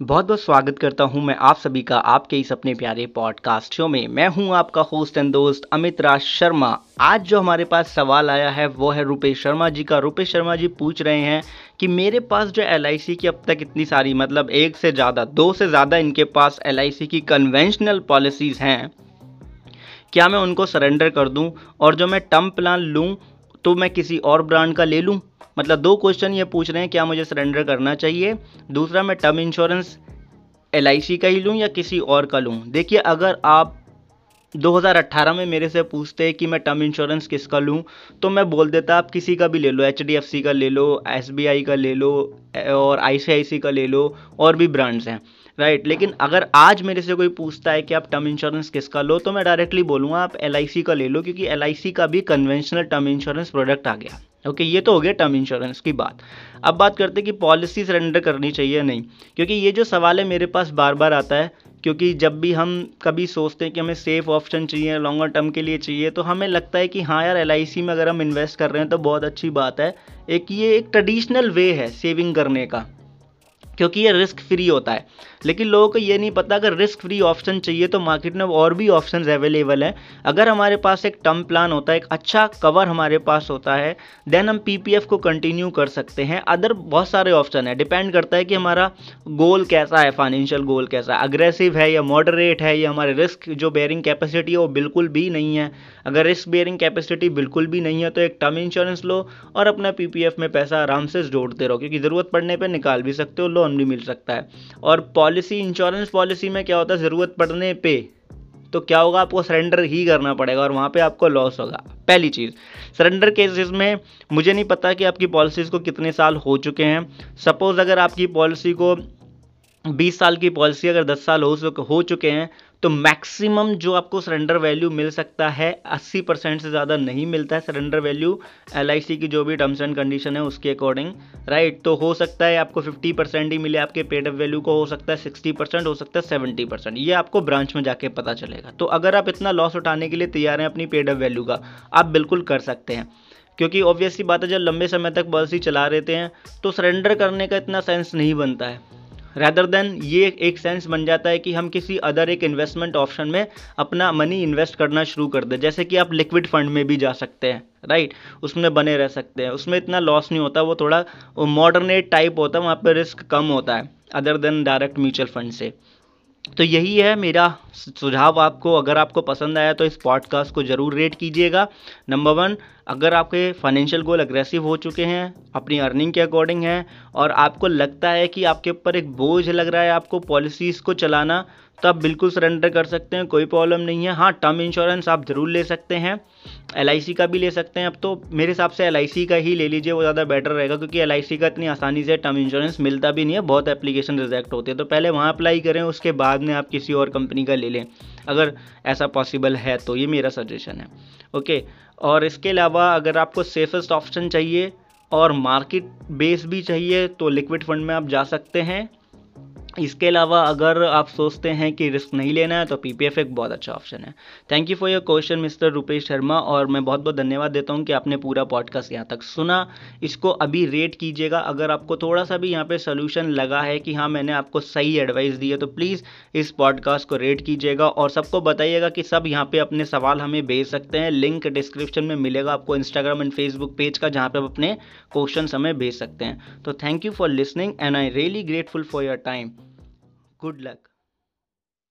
बहुत बहुत स्वागत करता हूँ मैं आप सभी का आपके इस अपने प्यारे पॉडकास्ट शो में। मैं हूँ आपका होस्ट एंड दोस्त अमित राज शर्मा। आज जो हमारे पास सवाल आया है, वो है रुपेश शर्मा जी का। रुपेश शर्मा जी पूछ रहे हैं कि मेरे पास जो एलआईसी की अब तक इतनी सारी मतलब एक से ज़्यादा, दो से ज़्यादा इनके पास LIC की कन्वेंशनल पॉलिसीज़ हैं, क्या मैं उनको सरेंडर कर दूँ? और जो मैं टर्म प्लान लूँ तो मैं किसी और ब्रांड का ले लूँ? मतलब दो क्वेश्चन ये पूछ रहे हैं, क्या मुझे सरेंडर करना चाहिए? दूसरा, मैं टर्म इंश्योरेंस एलआईसी का ही लूँ या किसी और का लूँ? देखिए, अगर आप 2018 में मेरे से पूछते कि मैं टर्म इंश्योरेंस किसका लूँ तो मैं बोल देता, आप किसी का भी ले लो एचडीएफसी का ले लो एसबीआई का ले लो, और आई का ले लो, और भी ब्रांड्स हैं राइट लेकिन अगर आज मेरे से कोई पूछता है कि आप टर्म इंश्योरेंस किसका लो तो मैं डायरेक्टली बोलूँगा, आप LIC का ले लो, क्योंकि LIC का भी कन्वेंशनल टर्म इंश्योरेंस प्रोडक्ट आ गया। ओके ये तो हो गया टर्म इंश्योरेंस की बात। अब बात करते हैं कि पॉलिसी सरेंडर करनी चाहिए या नहीं। क्योंकि ये जो सवाल है मेरे पास बार बार आता है, क्योंकि जब भी हम कभी सोचते हैं कि हमें सेफ़ ऑप्शन चाहिए लॉन्गर टर्म के लिए चाहिए तो हमें लगता है कि हाँ यार एलआईसी में अगर हम इन्वेस्ट कर रहे हैं तो बहुत अच्छी बात है। एक ये एक ट्रेडिशनल वे है सेविंग करने का, क्योंकि ये रिस्क फ्री होता है। लेकिन लोगों को ये नहीं पता, अगर रिस्क फ्री ऑप्शन चाहिए तो मार्केट में और भी ऑप्शन अवेलेबल हैं। अगर हमारे पास एक टर्म प्लान होता है, एक अच्छा कवर हमारे पास होता है देन हम पीपीएफ को कंटिन्यू कर सकते हैं। अदर बहुत सारे ऑप्शन है। डिपेंड करता है कि हमारा गोल कैसा है फाइनेंशियल गोल कैसा है। अग्रेसिव है या मॉडरेट है, या हमारे रिस्क जो बेयरिंग कैपेसिटी है, वो बिल्कुल भी नहीं है। अगर रिस्क बेयरिंग कैपेसिटी बिल्कुल भी नहीं है तो एक टर्म इंश्योरेंस लो और अपना पीपीएफ में पैसा आराम से जोड़ते रहो, क्योंकि ज़रूरत पड़ने पर निकाल भी सकते हो लोन भी मिल सकता है। और पॉलिसी इंश्योरेंस पॉलिसी में क्या होता है, ज़रूरत पड़ने पे तो क्या होगा, आपको सरेंडर ही करना पड़ेगा और वहाँ पे आपको लॉस होगा। पहली चीज़ सरेंडर केसेस में मुझे नहीं पता कि आपकी पॉलिसीज़ को कितने साल हो चुके हैं। सपोज़ अगर आपकी पॉलिसी को 20 साल की पॉलिसी अगर 10 साल हो हो चुके हैं तो मैक्सिमम जो आपको सरेंडर वैल्यू मिल सकता है 80 परसेंट से ज़्यादा नहीं मिलता है सरेंडर वैल्यू एलआईसी की जो भी टर्म्स एंड कंडीशन है उसके अकॉर्डिंग राइट तो हो सकता है आपको 50 परसेंट ही मिले, आपके पेड अप वैल्यू को हो सकता है 60 परसेंट, हो सकता है 70 परसेंट, ये आपको ब्रांच में जाके पता चलेगा। तो अगर आप इतना लॉस उठाने के लिए तैयार हैं अपनी पेड अप वैल्यू का, आप बिल्कुल कर सकते हैं। क्योंकि ऑब्वियसली बात है, जब लंबे समय तक पॉलिसी चला रहते हैं तो सरेंडर करने का इतना सेंस नहीं बनता है। रैदर देन ये एक सेंस बन जाता है कि हम किसी अदर एक इन्वेस्टमेंट ऑप्शन में अपना मनी इन्वेस्ट करना शुरू कर दें। जैसे कि आप लिक्विड फंड में भी जा सकते हैं राइट उसमें बने रह सकते हैं। उसमें इतना लॉस नहीं होता, वो थोड़ा मॉडर्नेट टाइप होता है, वहाँ पर रिस्क कम होता है other than direct mutual fund से। तो यही है मेरा सुझाव आपको, अगर आपको पसंद आया तो इस पॉडकास्ट को ज़रूर रेट कीजिएगा। नंबर वन अगर आपके फाइनेंशियल गोल अग्रेसिव हो चुके हैं, अपनी अर्निंग के अकॉर्डिंग है, और आपको लगता है कि आपके ऊपर एक बोझ लग रहा है आपको पॉलिसीज़ को चलाना तो आप बिल्कुल सरेंडर कर सकते हैं, कोई प्रॉब्लम नहीं है। हाँ टर्म इंश्योरेंस आप ज़रूर ले सकते हैं। एलआईसी का भी ले सकते हैं। अब तो मेरे हिसाब से एलआईसी का ही ले लीजिए, वो ज़्यादा बेटर रहेगा, क्योंकि एलआईसी का इतनी आसानी से टर्म इंश्योरेंस मिलता भी नहीं है, बहुत एप्लीकेशन रिजेक्ट होती है। तो पहले वहाँ अप्लाई करें, उसके बाद में आप किसी और कंपनी का ले लें। अगर ऐसा पॉसिबल है तो ये मेरा सजेशन है। ओके और इसके अलावा अगर आपको सेफेस्ट ऑप्शन चाहिए, और मार्केट बेस भी चाहिए तो लिक्विड फंड में आप जा सकते हैं। इसके अलावा अगर आप सोचते हैं कि रिस्क नहीं लेना है तो पीपीएफ एक बहुत अच्छा ऑप्शन है। Thank you for your question mister Rupesh Sharma और मैं बहुत बहुत धन्यवाद देता हूँ कि आपने पूरा पॉडकास्ट यहाँ तक सुना। इसको अभी रेट कीजिएगा। अगर आपको थोड़ा सा भी यहाँ पे सोल्यूशन लगा है कि हाँ मैंने आपको सही एडवाइस दी है तो प्लीज़ इस पॉडकास्ट को रेट कीजिएगा और सबको बताइएगा कि सब यहाँ पर अपने सवाल हमें भेज सकते हैं। लिंक डिस्क्रिप्शन में मिलेगा आपको इंस्टाग्राम एंड फेसबुक पेज का, जहाँ पर आप अपने क्वेश्चन हमें भेज सकते हैं। तो thank you for listening and I really grateful for your time Good luck.